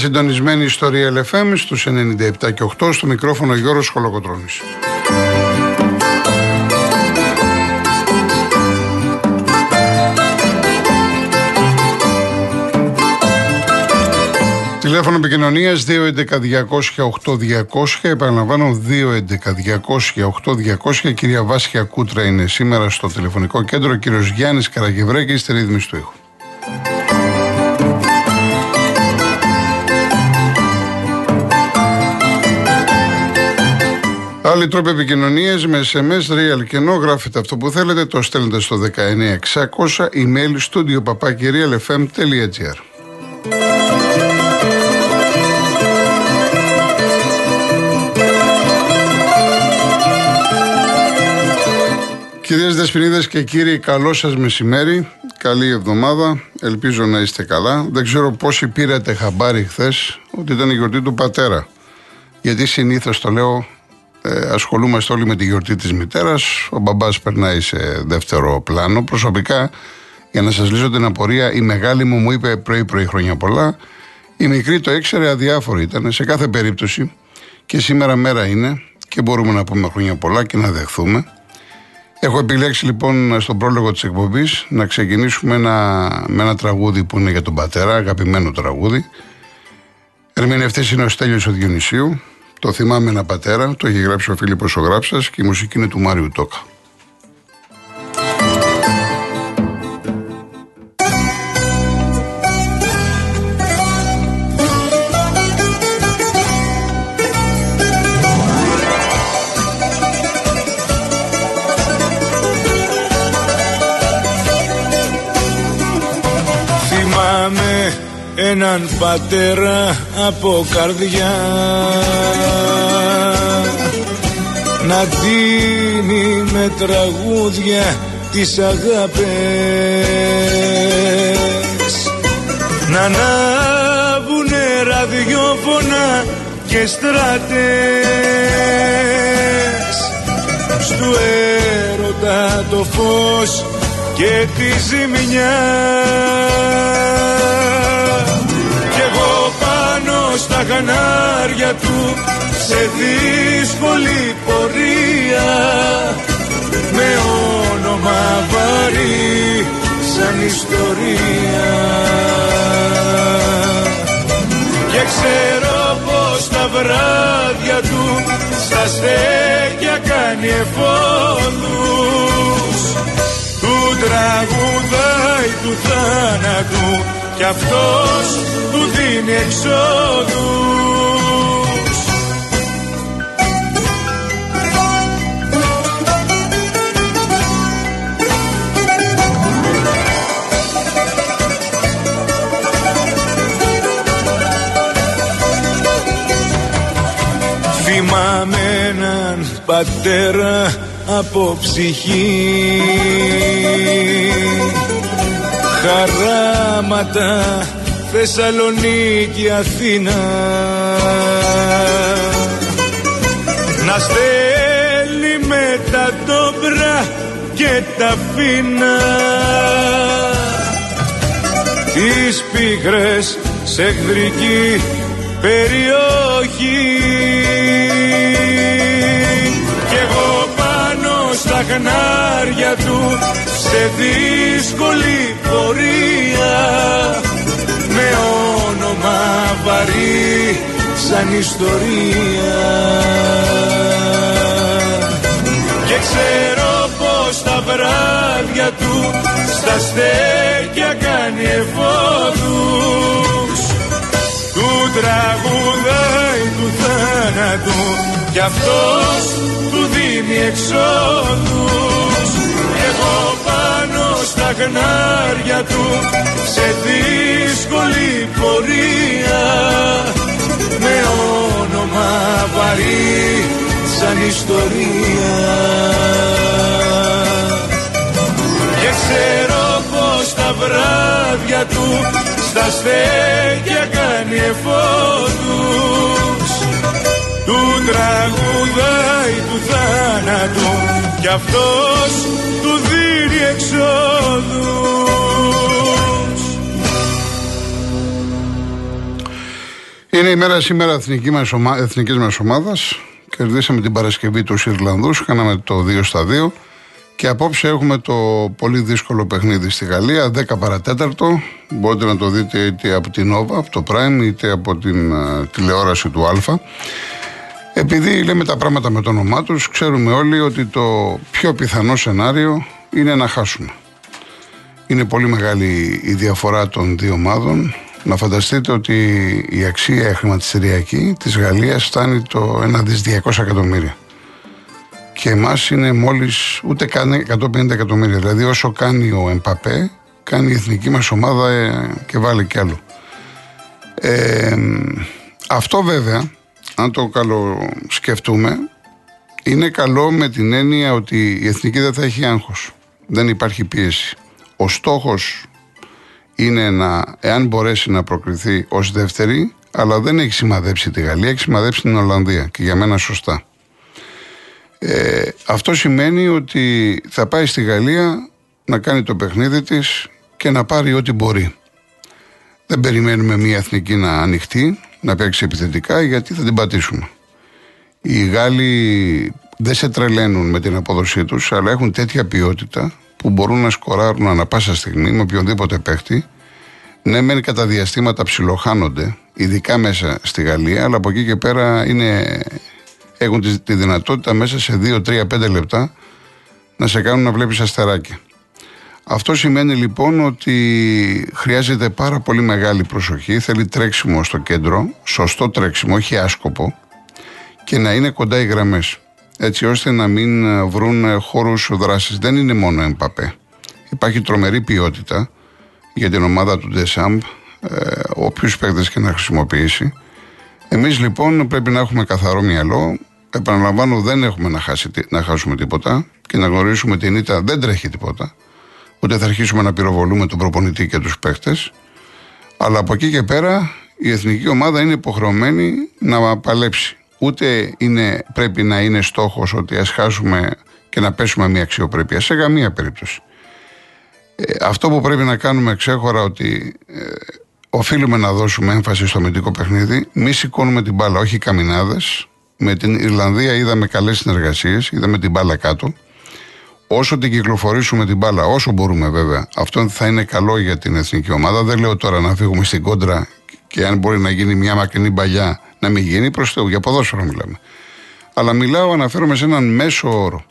Είστε συντονισμένοι στο Real FM στους 97 και 8 στο μικρόφωνο Γιώργος Χολοκοτρώνης. Τηλέφωνο επικοινωνίας 211-200-8200. Επαναλαμβάνω 211-200-8200. Κυρία Βάσια Κούτρα είναι σήμερα στο τηλεφωνικό κέντρο. Κύριος Γιάννης Καραγευρέκης στη ρύθμιση του ήχου. Άλλοι τρόποι επικοινωνία με SMS, real και ενώ γράφετε αυτό που θέλετε, το στέλνετε στο 19600 email studio papakirialfm.gr. Κυρίες Δεσποινίδες και κύριοι, καλό σας μεσημέρι, καλή εβδομάδα, ελπίζω να είστε καλά. Δεν ξέρω πόσοι πήρατε χαμπάρι χθες ότι ήταν η γιορτή του πατέρα. Γιατί συνήθως το λέω, ε, ασχολούμαστε όλοι με τη γιορτή της μητέρας, ο μπαμπάς περνάει σε δεύτερο πλάνο. Προσωπικά, για να σας λύσω την απορία, η μεγάλη μου μου είπε πρωί πρωί χρόνια πολλά, η μικρή το έξερε αδιάφορη ήταν σε κάθε περίπτωση και σήμερα μέρα είναι και μπορούμε να πούμε χρόνια πολλά και να δεχθούμε. Έχω επιλέξει λοιπόν στον πρόλογο της εκπομπής να ξεκινήσουμε ένα, με ένα τραγούδι που είναι για τον πατέρα, αγαπημένο τραγούδι. Ερμηνευτής είναι ο Στέλιος ο Διονυσίου. Το θυμάμαι ένα πατέρα, το έχει γράψει ο Φίλιππος ο Γράψας και η μουσική είναι του Μάριου Τόκα. Έναν πατέρα από καρδιά. Να δίνει με τραγούδια τις αγάπες. Να ανάβουνε ραδιόφωνα και στράτες στου έρωτα το φως και τη ζημιά στα γανάρια του σε δύσκολη πορεία. Με όνομα βαρύ σαν ιστορία. Και ξέρω πως τα βράδια του στα στέκια κάνει εφόδους. Του τραγουδάει του θάνατου κι αυτός του δίνει εξόδους. Θυμάμαι έναν πατέρα από ψυχή χαράματα Θεσσαλονίκη Αθήνα. Να στέλνει με τα ντόμπρα και τα φίνα τις πίκρες σε εχθρική περιοχή. Κι εγώ πάνω στα χνάρια του σε δύσκολη πορεία. Με όνομα βαρύ σαν ιστορία. Και ξέρω πως τα βράδια του στα στέκια κάνει εφόδους. Του τραγουδάει του θάνατου κι αυτός του δίνει εξόδους εγώ στα χνάρια του σε δύσκολη πορεία. Με όνομα βαρύ σαν ιστορία. Και ξέρω πως τα βράδια του στα στέκια κάνει εφόδους του τραγουδάει του θάνατου κι αυτός του δίνει εξόδους Είναι η μέρα σήμερα εθνική μας ομα... εθνικής μας ομάδας. Κερδίσαμε την Παρασκευή τους Ιρλανδούς, κάναμε το 2 στα 2. Και απόψε έχουμε το πολύ δύσκολο παιχνίδι στη Γαλλία, 10 παρατέταρτο. Μπορείτε να το δείτε είτε από την Nova, από το Prime, είτε από την uh, τηλεόραση του Α. Επειδή λέμε τα πράγματα με το όνομά τους, ξέρουμε όλοι ότι το πιο πιθανό σενάριο είναι να χάσουμε. Είναι πολύ μεγάλη η διαφορά των δύο ομάδων. Να φανταστείτε ότι η αξία χρηματιστηριακή της Γαλλίας φτάνει το 1 δις 200 εκατομμύρια. Και εμάς είναι μόλις ούτε καν 150 εκατομμύρια. Δηλαδή όσο κάνει ο Εμπαπέ, κάνει η εθνική μας ομάδα ε, και βάλει κι άλλο. Ε, αυτό βέβαια, αν το καλό σκεφτούμε, είναι καλό με την έννοια ότι η εθνική δεν θα έχει άγχος. Δεν υπάρχει πίεση. Ο στόχος είναι να, εάν μπορέσει να προκριθεί ως δεύτερη, αλλά δεν έχει σημαδέψει τη Γαλλία, έχει σημαδέψει την Ολλανδία και για μένα σωστά. Ε, αυτό σημαίνει ότι θα πάει στη Γαλλία να κάνει το παιχνίδι της και να πάρει ό,τι μπορεί. Δεν περιμένουμε μια εθνική να ανοιχτεί, να παίξει επιθετικά, γιατί θα την πατήσουμε. Οι Γάλλοι δεν σε τρελαίνουν με την απόδοσή τους, αλλά έχουν τέτοια ποιότητα που μπορούν να σκοράρουν ανα πάσα στιγμή με οποιονδήποτε παίχτη. Ναι, μεν κατά διαστήματα ψιλοχάνονται, ειδικά μέσα στη Γαλλία, αλλά από εκεί και πέρα είναι, έχουν τη, τη δυνατότητα μέσα σε 2, 3, 5 λεπτά να σε κάνουν να βλέπεις αστεράκια. Αυτό σημαίνει λοιπόν ότι χρειάζεται πάρα πολύ μεγάλη προσοχή, θέλει τρέξιμο στο κέντρο, σωστό τρέξιμο, όχι άσκοπο και να είναι κοντά οι γραμμές έτσι ώστε να μην ε, βρουν ε, χώρους δράσης. Δεν είναι μόνο Εμπαπέ. Υπάρχει τρομερή ποιότητα για την ομάδα του Ντεσάμπ, ε, όποιους παίκτες και να χρησιμοποιήσει. Εμείς λοιπόν πρέπει να έχουμε καθαρό μυαλό. Επαναλαμβάνω, δεν έχουμε να, χάσει, να χάσουμε τίποτα και να γνωρίσουμε την ήττα δεν τρέχει τίποτα. Ούτε θα αρχίσουμε να πυροβολούμε τον προπονητή και τους παίκτες. Αλλά από εκεί και πέρα η εθνική ομάδα είναι υποχρεωμένη να παλέψει ούτε είναι, πρέπει να είναι στόχος ότι ας χάσουμε και να πέσουμε μια αξιοπρέπεια σε καμία περίπτωση. Ε, αυτό που πρέπει να κάνουμε ξέχωρα ότι ε, οφείλουμε να δώσουμε έμφαση στο αμυντικό παιχνίδι, μη σηκώνουμε την μπάλα, όχι καμινάδες. Με την Ιρλανδία είδαμε καλές συνεργασίες, είδαμε την μπάλα κάτω. Όσο την κυκλοφορήσουμε την μπάλα, όσο μπορούμε βέβαια, αυτό θα είναι καλό για την εθνική ομάδα. Δεν λέω τώρα να φύγουμε στην κόντρα και αν μπορεί να γίνει μια μακρινή παλιά να μην γίνει προς Θεού. Για ποδόσφαιρο μιλάμε. Αλλά μιλάω, αναφέρομαι σε έναν μέσο όρο.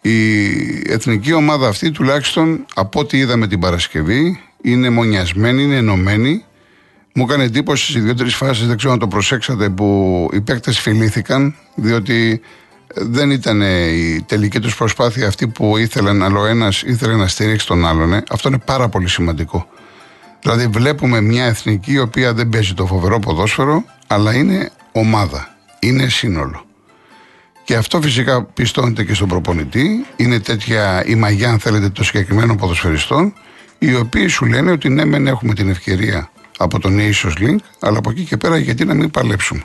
Η εθνική ομάδα αυτή, τουλάχιστον από ό,τι είδαμε την Παρασκευή, είναι μονιασμένη, είναι ενωμένη. Μου έκανε εντύπωση σε δύο-τρει φάσεις, δεν ξέρω αν το προσέξατε, που οι παίκτες φιλήθηκαν, διότι δεν ήταν η τελική τους προσπάθεια αυτή που ήθελαν, αλλά ο ένας ήθελε να στηρίξει τον άλλον. Ε. Αυτό είναι πάρα πολύ σημαντικό. Δηλαδή, βλέπουμε μια εθνική η οποία δεν παίζει το φοβερό ποδόσφαιρο, αλλά είναι ομάδα, είναι σύνολο. Και αυτό φυσικά πιστώνεται και στον προπονητή. Είναι τέτοια η μαγιά, αν θέλετε, των συγκεκριμένων ποδοσφαιριστών, οι οποίοι σου λένε ότι ναι, μεν έχουμε την ευκαιρία από τον Nations Link, αλλά από εκεί και πέρα γιατί να μην παλέψουμε.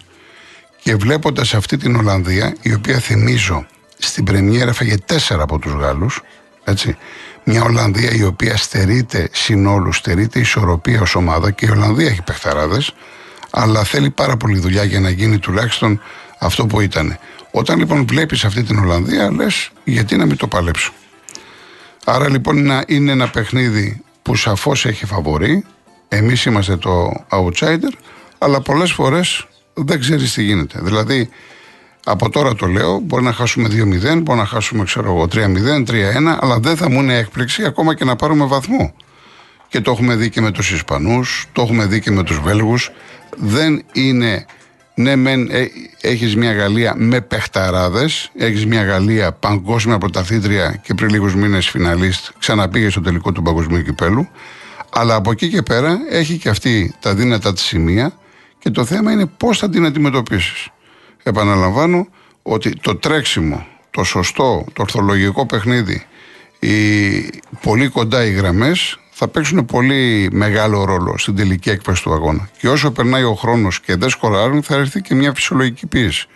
Και βλέποντας αυτή την Ολλανδία, η οποία θυμίζω στην Πρεμιέρα έφαγε τέσσερα από τους Γάλλους, έτσι. Μια Ολλανδία η οποία στερείται συνόλου, στερείται ισορροπία ως ομάδα και η Ολλανδία έχει παιχταράδες, αλλά θέλει πάρα πολύ δουλειά για να γίνει τουλάχιστον αυτό που ήταν. Όταν λοιπόν βλέπεις αυτή την Ολλανδία, λες γιατί να μην το παλέψω. Άρα λοιπόν είναι ένα παιχνίδι που σαφώς έχει φαβορή. Εμείς είμαστε το outsider, αλλά πολλές φορές δεν ξέρεις τι γίνεται. Δηλαδή, από τώρα το λέω, μπορεί να χάσουμε 2-0, μπορεί να χάσουμε ξέρω εγώ 3-0, 3-1, αλλά δεν θα μου είναι έκπληξη ακόμα και να πάρουμε βαθμό. Και το έχουμε δει και με τους Ισπανούς, το έχουμε δει και με τους Βέλγους. Δεν είναι, ναι μεν ε, έχεις μια Γαλλία με παιχταράδες, έχεις μια Γαλλία παγκόσμια πρωταθλήτρια και πριν λίγους μήνες φιναλίστ ξαναπήγες στο τελικό του παγκοσμίου κυπέλου, αλλά από εκεί και πέρα έχει και αυτή τα δύνατα της σημεία και το θέμα είναι πώς θα την αντιμετωπίσεις. Επαναλαμβάνω ότι το τρέξιμο, το σωστό, το ορθολογικό παιχνίδι, οι πολύ κοντά οι γραμμές θα παίξουν πολύ μεγάλο ρόλο στην τελική έκβαση του αγώνα. Και όσο περνάει ο χρόνος και δεν σκοράρουν, θα έρθει και μια φυσιολογική πίεση.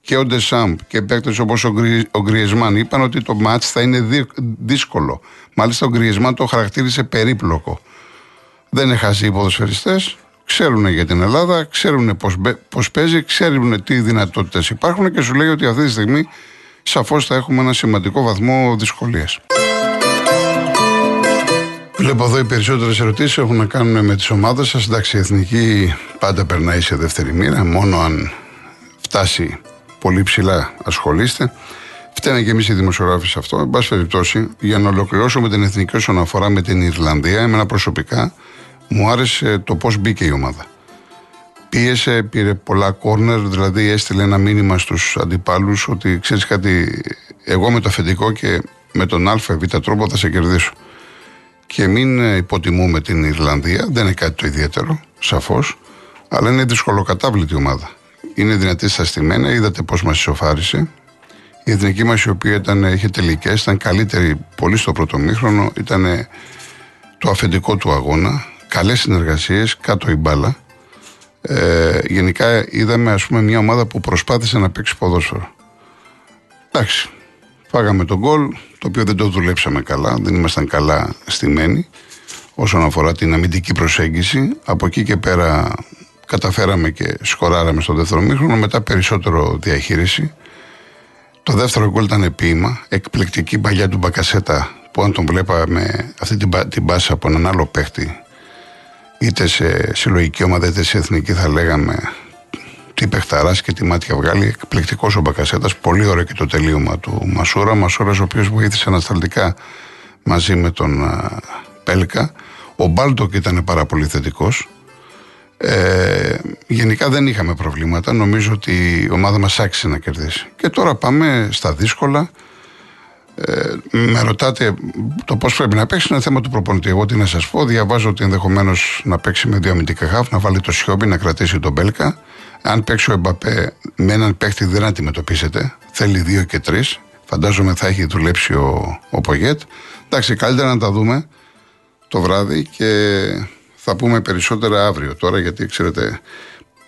Και ο Ντεσάμπ και παίκτες όπως ο, Γκρι, ο Γκριεσμάν είπαν ότι το μάτς θα είναι δύσκολο. Μάλιστα ο Γκριεσμάν το χαρακτήρισε περίπλοκο. Δεν είναι χαζοί οι ποδοσφαιριστές. Ξέρουν για την Ελλάδα, ξέρουν πώς πώς παίζει, ξέρουν τι δυνατότητες υπάρχουν και σου λέει ότι αυτή τη στιγμή σαφώς θα έχουμε ένα σημαντικό βαθμό δυσκολίας. Βλέπω εδώ οι περισσότερες ερωτήσεις έχουν να κάνουν με τις ομάδες σας. Εντάξει, η εθνική πάντα περνάει σε δεύτερη μοίρα, μόνο αν φτάσει πολύ ψηλά ασχολείστε. Φταίνε και εμείς οι δημοσιογράφοι σε αυτό. Εν πάση περιπτώσει, για να ολοκληρώσω με την εθνική όσον αφορά με την Ιρλανδία, εμένα προσωπικά μου άρεσε το πώς μπήκε η ομάδα. Πίεσε, πήρε πολλά κόρνερ, δηλαδή έστειλε ένα μήνυμα στους αντιπάλους ότι ξέρεις κάτι, εγώ με το αφεντικό και με τον ΑΒ τρόπο θα σε κερδίσω. Και μην υποτιμούμε την Ιρλανδία, δεν είναι κάτι το ιδιαίτερο, σαφώς, αλλά είναι δυσκολοκατάβλητη ομάδα. Είναι δυνατή στα στημένα, είδατε πώς μας ισοφάρισε. Η εθνική μας, η οποία ήταν, είχε τελικές, ήταν καλύτερη πολύ στο πρώτο μήχρονο, ήταν το αφεντικό του αγώνα, καλές συνεργασίες, κάτω η μπάλα. Ε, γενικά είδαμε ας πούμε μια ομάδα που προσπάθησε να παίξει ποδόσφαιρο. Εντάξει, φάγαμε τον γκολ, το οποίο δεν το δουλέψαμε καλά, δεν ήμασταν καλά στημένοι όσον αφορά την αμυντική προσέγγιση. Από εκεί και πέρα καταφέραμε και σκοράραμε στο δεύτερο μήχρονο, μετά περισσότερο διαχείριση. Το δεύτερο γκολ ήταν ποίημα, εκπληκτική παλιά του Μπακασέτα που αν τον βλέπαμε αυτή την, την πάσα από έναν άλλο παίχτη είτε σε συλλογική ομάδα είτε σε εθνική θα λέγαμε τι παιχταράς και τι μάτια βγάλει. Εκπληκτικός ο Μπακασέτας. Πολύ ωραίο και το τελείωμα του Μασούρα. Μασούρας, ο οποίος βοήθησε ανασταλτικά μαζί με τον α, Πέλκα. Ο Μπάλτοκ ήταν πάρα πολύ θετικός. Ε, γενικά δεν είχαμε προβλήματα. Νομίζω ότι η ομάδα μας άξιζε να κερδίσει. Και τώρα πάμε στα δύσκολα. Ε, με ρωτάτε το πώς πρέπει να παίξει, είναι θέμα του προπονητή. Εγώ τι να σας πω, διαβάζω ότι ενδεχομένως να παίξει με δύο αμυντικά χάφ, να βάλει το Σιόμπι, να κρατήσει τον Μπέλκα. Αν παίξει ο Εμπαπέ με έναν παίχτη δεν αντιμετωπίσετε. Θέλει δύο και τρεις. Φαντάζομαι θα έχει δουλέψει ο, ο Πογέτ. Εντάξει, καλύτερα να τα δούμε το βράδυ και θα πούμε περισσότερα αύριο τώρα, γιατί ξέρετε,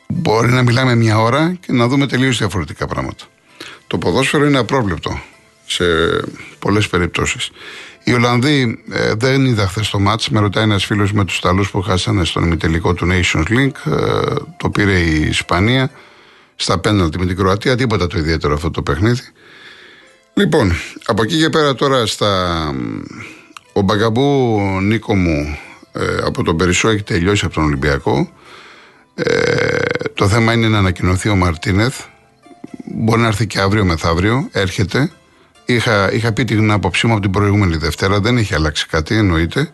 μπορεί να μιλάμε μια ώρα και να δούμε τελείως διαφορετικά πράγματα. Το ποδόσφαιρο είναι απρόβλεπτο σε πολλές περιπτώσεις. Οι Ολλανδοί ε, δεν είδα χθες το μάτς. Με ρωτάει ένας φίλος με τους Ιταλούς που χάσανε στον ημιτελικό του Nations Link. Ε, το πήρε η Ισπανία στα πέναλτι με την Κροατία. Τίποτα το ιδιαίτερο αυτό το παιχνίδι. Λοιπόν, από εκεί και πέρα τώρα στα. Ο Μπαγκαμπού Νίκο μου ε, από τον Περισσό έχει τελειώσει από τον Ολυμπιακό. Ε, το θέμα είναι να ανακοινωθεί ο Μαρτίνεθ. Μπορεί να έρθει και αύριο μεθαύριο. Έρχεται. Είχα, είχα πει την άποψή μου από την προηγούμενη Δευτέρα, δεν έχει αλλάξει κάτι, εννοείται.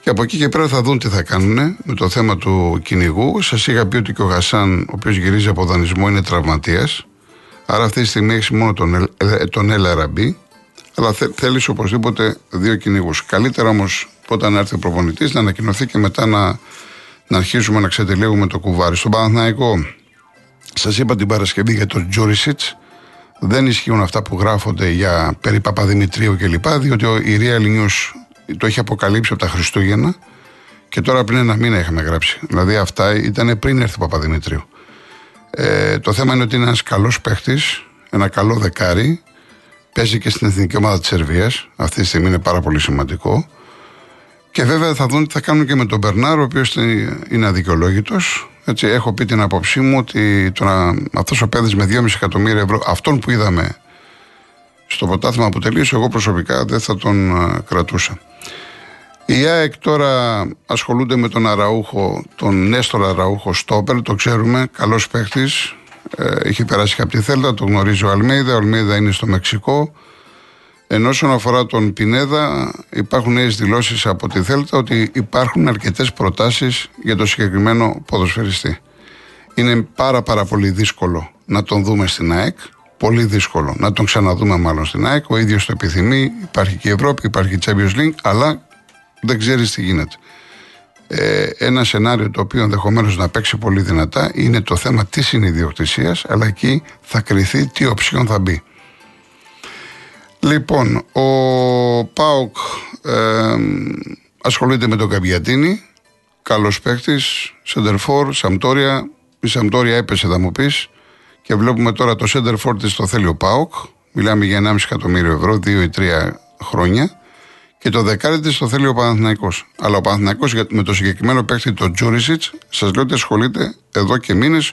Και από εκεί και πέρα θα δουν τι θα κάνουν με το θέμα του κυνηγού. Σας είχα πει ότι και ο Γασάν, ο οποίος γυρίζει από δανεισμό, είναι τραυματίας. Άρα αυτή τη στιγμή έχεις μόνο τον, τον LRB. Αλλά θέλεις οπωσδήποτε δύο κυνηγούς. Καλύτερα όμως όταν έρθει ο προπονητής να ανακοινωθεί και μετά να, να αρχίσουμε να ξετυλίγουμε το κουβάρι. Στον Παναθηναϊκό, σας είπα την Παρασκευή για τον Τζόρισιτς δεν ισχύουν αυτά που γράφονται για περί Παπαδημητρίου κλπ. Διότι η Real News το έχει αποκαλύψει από τα Χριστούγεννα και τώρα πριν ένα μήνα είχαμε γράψει. Δηλαδή αυτά ήταν πριν έρθει ο Παπαδημητρίου. Ε, το θέμα είναι ότι είναι ένας καλός παίχτης, ένα καλό δεκάρι. Παίζει και στην εθνική ομάδα της Σερβίας. Αυτή τη στιγμή είναι πάρα πολύ σημαντικό. Και βέβαια θα δουν τι θα κάνουν και με τον Μπερνάρ, ο οποίος είναι αδικαιολόγητος. Έτσι, έχω πει την άποψή μου ότι αυτός ο παιδί με 2,5 εκατομμύρια ευρώ, αυτόν που είδαμε στο ποτάθλημα που τελείωσε, εγώ προσωπικά δεν θα τον κρατούσα. Η ΑΕΚ τώρα ασχολούνται με τον Αραούχο, τον Νέστορα Αραούχο Στόπερ, το ξέρουμε, καλός παίχτης. Ε, έχει περάσει και από τη Θέλτα, το γνωρίζει ο Αλμέιδα. Ο Αλμέιδα είναι στο Μεξικό. Ενώ όσον αφορά τον Πινέδα, υπάρχουν νέες δηλώσεις από τη Θέλτα ότι υπάρχουν αρκετές προτάσεις για το συγκεκριμένο ποδοσφαιριστή. Είναι πάρα πάρα πολύ δύσκολο να τον δούμε στην ΑΕΚ. Πολύ δύσκολο να τον ξαναδούμε μάλλον στην ΑΕΚ. Ο ίδιος το επιθυμεί. Υπάρχει και η Ευρώπη, υπάρχει η Champions League, αλλά δεν ξέρεις τι γίνεται. Ε, ένα σενάριο το οποίο ενδεχομένως να παίξει πολύ δυνατά είναι το θέμα της συνειδιοκτησίας, αλλά εκεί θα κρυθεί τι οψιόν θα μπει. Λοιπόν, ο Πάουκ ε, ασχολείται με τον Καμπιατίνη. Καλός παίχτης, Σεντερφόρ, Σαμπτόρια. Η Σαμπτόρια έπεσε, θα μου πεις. Και βλέπουμε τώρα το Σεντερφόρ της το θέλει ο Πάουκ. Μιλάμε για 1,5 εκατομμύριο ευρώ, 2 ή 3 χρόνια. Και το δεκάρι της το θέλει ο Παναθυναϊκό. Αλλά ο Παναθυναϊκό με το συγκεκριμένο παίκτη, το Τζούρισιτς, σας λέω ότι ασχολείται εδώ και μήνες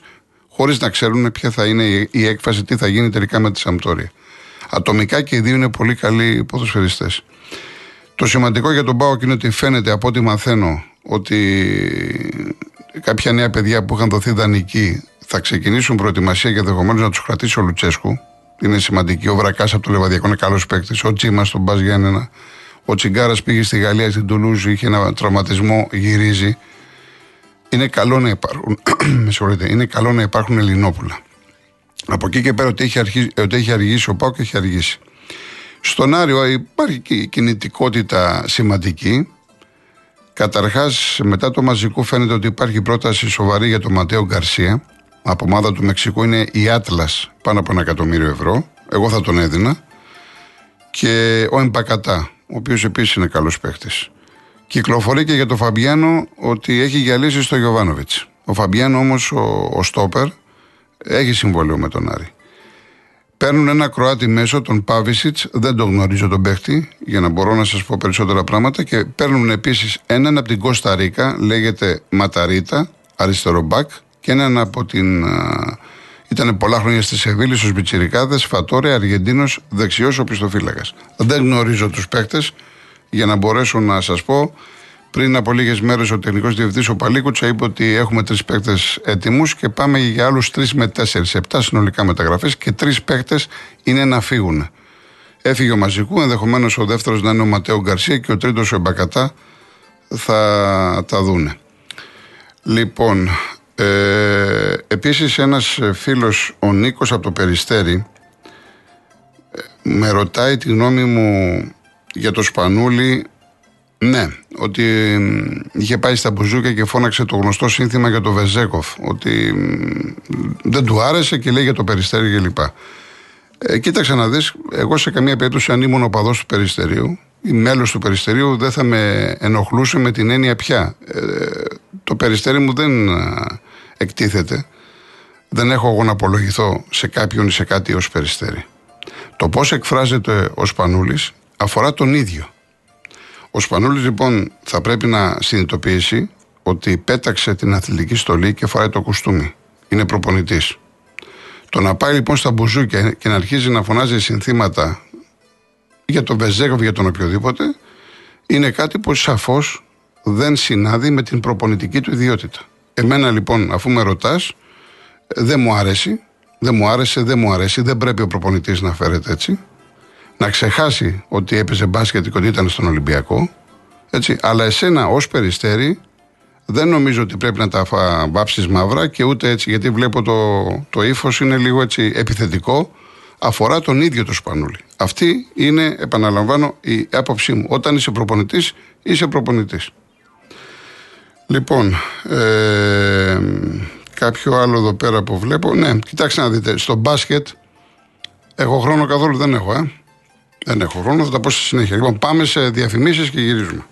χωρίς να ξέρουν ποια θα είναι η έκφαση, τι θα γίνει τελικά με τη Σαμπτόρια. Ατομικά και οι δύο είναι πολύ καλοί ποδοσφαιριστές. Το σημαντικό για τον Πάοκ είναι ότι φαίνεται από ό,τι μαθαίνω ότι κάποια νέα παιδιά που είχαν δοθεί δανεικοί θα ξεκινήσουν προετοιμασία και ενδεχομένως να τους κρατήσει ο Λουτσέσκου. Είναι σημαντική. Ο Βρακάς από το Λεβαδιακό είναι καλός παίκτης. Ο Τσίμα στον Μπα Γιάννενα. Ο Τσιγκάρας πήγε στη Γαλλία, στην Τουλούζ, είχε ένα τραυματισμό, γυρίζει. Είναι καλό να υπάρχουν, με είναι καλό να υπάρχουν Ελληνόπουλα. Από εκεί και πέρα ότι έχει, αρχίσει, ότι έχει αργήσει ο Πάοκ έχει αργήσει. Στον Άριο υπάρχει και κινητικότητα σημαντική. Καταρχάς, μετά το μαζικό φαίνεται ότι υπάρχει πρόταση σοβαρή για τον Ματέο Γκαρσία. Από ομάδα του Μεξικού είναι η Άτλα πάνω από ένα εκατομμύριο ευρώ. Εγώ θα τον έδινα. Και ο Εμπακατά, ο οποίος επίσης είναι καλός παίχτης. Κυκλοφορεί και για τον Φαμπιάνο ότι έχει γυαλίσει στο Γιωβάνοβιτς. Ο Φαμπιάνο όμως, ο, ο Στόπερ, έχει συμβόλαιο με τον Άρη. Παίρνουν ένα Κροάτι μέσο, τον Πάβισιτ, δεν τον γνωρίζω τον παίχτη, για να μπορώ να σας πω περισσότερα πράγματα. Και παίρνουν επίσης έναν από την Κώστα Ρίκα, λέγεται Ματαρίτα, αριστερό μπακ, και έναν από την. Ήταν πολλά χρόνια στη Σεβίλη, στους Πιτσυρικάδε, Φατόρε, Αργεντίνος, δεξιός οπισθοφύλακας. Δεν γνωρίζω τους παίχτες για να μπορέσω να σας πω. Πριν από λίγες μέρες, ο τεχνικός διευθυντής ο Παλίκουτσα είπε ότι έχουμε τρεις παίκτες έτοιμους και πάμε για άλλους τρεις με τέσσερις. Επτά συνολικά μεταγραφές και τρεις παίκτες είναι να φύγουν. Έφυγε ο Μαζικού, ενδεχομένως ο δεύτερος να είναι ο Ματέο Γκαρσία και ο τρίτος ο Εμπακατά θα τα δούνε. Λοιπόν, ε, επίσης ένας φίλος, ο Νίκος από το Περιστέρι, ε, με ρωτάει τη γνώμη μου για το Σπανούλι ναι, ότι είχε πάει στα μπουζούκια και φώναξε το γνωστό σύνθημα για το Βεζέκοφ. Ότι δεν του άρεσε και λέει για το περιστέρι κλπ. Ε, κοίταξε να δεις, εγώ σε καμία περίπτωση αν ήμουν οπαδός του περιστερίου ή μέλος του περιστερίου δεν θα με ενοχλούσε με την έννοια πια. Ε, το περιστέρι μου δεν ε, εκτίθεται. Δεν έχω εγώ να απολογηθώ σε κάποιον ή σε κάτι ως περιστέρι. Το πώς εκφράζεται ο Σπανούλης αφορά τον ίδιο. Ο Σπανούλης λοιπόν θα πρέπει να συνειδητοποιήσει ότι πέταξε την αθλητική στολή και φοράει το κουστούμι. Είναι προπονητής. Το να πάει λοιπόν στα μπουζούκια και να αρχίζει να φωνάζει συνθήματα για τον Βεζέκοβ, για τον οποιοδήποτε, είναι κάτι που σαφώς δεν συνάδει με την προπονητική του ιδιότητα. Εμένα λοιπόν, αφού με ρωτάς, δεν μου άρεσε, δεν μου άρεσε, δεν μου αρέσει, δεν πρέπει ο προπονητής να φέρεται έτσι να ξεχάσει ότι έπαιζε μπάσκετ και ότι ήταν στον Ολυμπιακό. Έτσι. Αλλά εσένα ως περιστέρι δεν νομίζω ότι πρέπει να τα βάψεις μαύρα και ούτε έτσι, γιατί βλέπω το, το ύφος είναι λίγο έτσι επιθετικό. Αφορά τον ίδιο το Σπανούλη. Αυτή είναι, επαναλαμβάνω, η άποψή μου. Όταν είσαι προπονητής, είσαι προπονητής. Λοιπόν, ε, κάποιο άλλο εδώ πέρα που βλέπω. Ναι, κοιτάξτε να δείτε. Στο μπάσκετ, εγώ χρόνο καθόλου δεν έχω, ε. Δεν έχω χρόνο, θα τα πω στη συνέχεια. Λοιπόν, πάμε σε διαφημίσεις και γυρίζουμε.